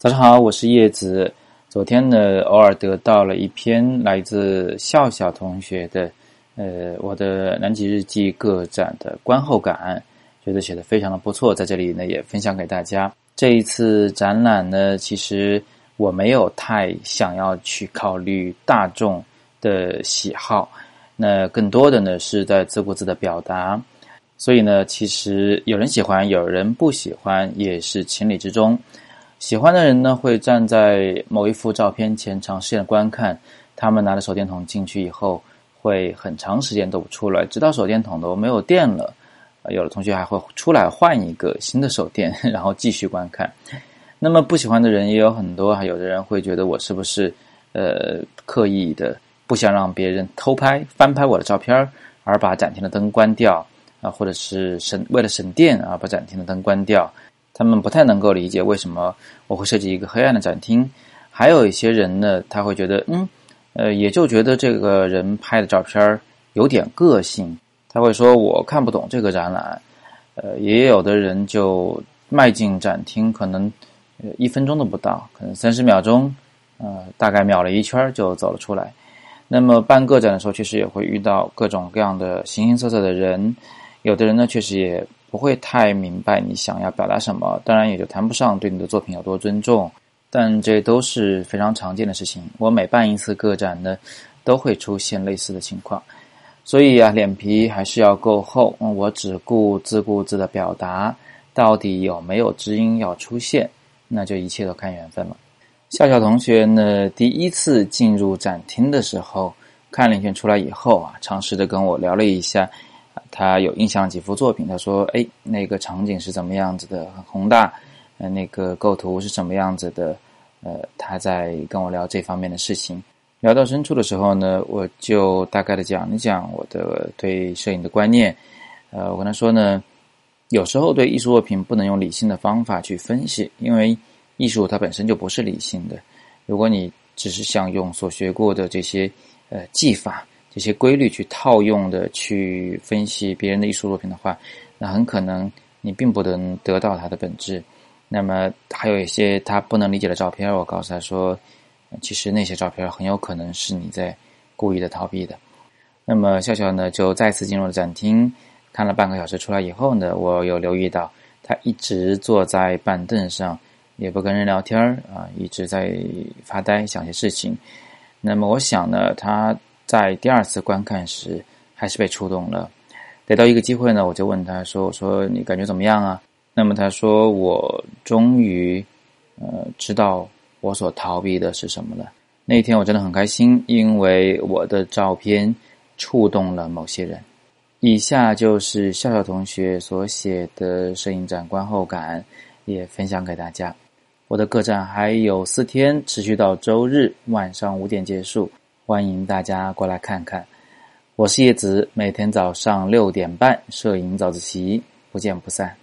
早上好，我是叶子。昨天呢，偶尔得到了一篇来自笑笑同学的，呃，我的南极日记个展的观后感，觉得写的非常的不错，在这里呢也分享给大家。这一次展览呢，其实我没有太想要去考虑大众的喜好，那更多的呢是在自顾自的表达，所以呢，其实有人喜欢，有人不喜欢，也是情理之中。喜欢的人呢，会站在某一幅照片前长时间观看。他们拿着手电筒进去以后，会很长时间都不出来，直到手电筒都没有电了。有的同学还会出来换一个新的手电，然后继续观看。那么不喜欢的人也有很多，还有的人会觉得我是不是呃刻意的不想让别人偷拍、翻拍我的照片而把展厅的灯关掉啊，或者是省为了省电啊，把展厅的灯关掉。他们不太能够理解为什么我会设计一个黑暗的展厅，还有一些人呢，他会觉得，嗯，呃，也就觉得这个人拍的照片有点个性，他会说我看不懂这个展览，呃，也有的人就迈进展厅，可能一分钟都不到，可能三十秒钟，呃，大概秒了一圈就走了出来。那么办个展的时候，确实也会遇到各种各样的形形色色的人，有的人呢，确实也。不会太明白你想要表达什么，当然也就谈不上对你的作品有多尊重，但这都是非常常见的事情。我每办一次个展呢，都会出现类似的情况，所以啊，脸皮还是要够厚。我只顾自顾自的表达，到底有没有知音要出现，那就一切都看缘分了。笑笑同学呢，第一次进入展厅的时候，看了一圈出来以后啊，尝试着跟我聊了一下。他有印象几幅作品，他说：“哎，那个场景是怎么样子的，很宏大，呃，那个构图是什么样子的？呃，他在跟我聊这方面的事情。聊到深处的时候呢，我就大概的讲一讲我的对摄影的观念。呃，我跟他说呢，有时候对艺术作品不能用理性的方法去分析，因为艺术它本身就不是理性的。如果你只是想用所学过的这些呃技法。”这些规律去套用的去分析别人的艺术作品的话，那很可能你并不能得到它的本质。那么还有一些他不能理解的照片，我告诉他说，其实那些照片很有可能是你在故意的逃避的。那么笑笑呢就再次进入了展厅，看了半个小时出来以后呢，我有留意到他一直坐在板凳上，也不跟人聊天儿啊，一直在发呆想些事情。那么我想呢，他。在第二次观看时，还是被触动了。得到一个机会呢，我就问他说：“我说你感觉怎么样啊？”那么他说：“我终于，呃，知道我所逃避的是什么了。”那一天我真的很开心，因为我的照片触动了某些人。以下就是笑笑同学所写的摄影展观后感，也分享给大家。我的个展还有四天，持续到周日晚上五点结束。欢迎大家过来看看，我是叶子，每天早上六点半摄影早自习，不见不散。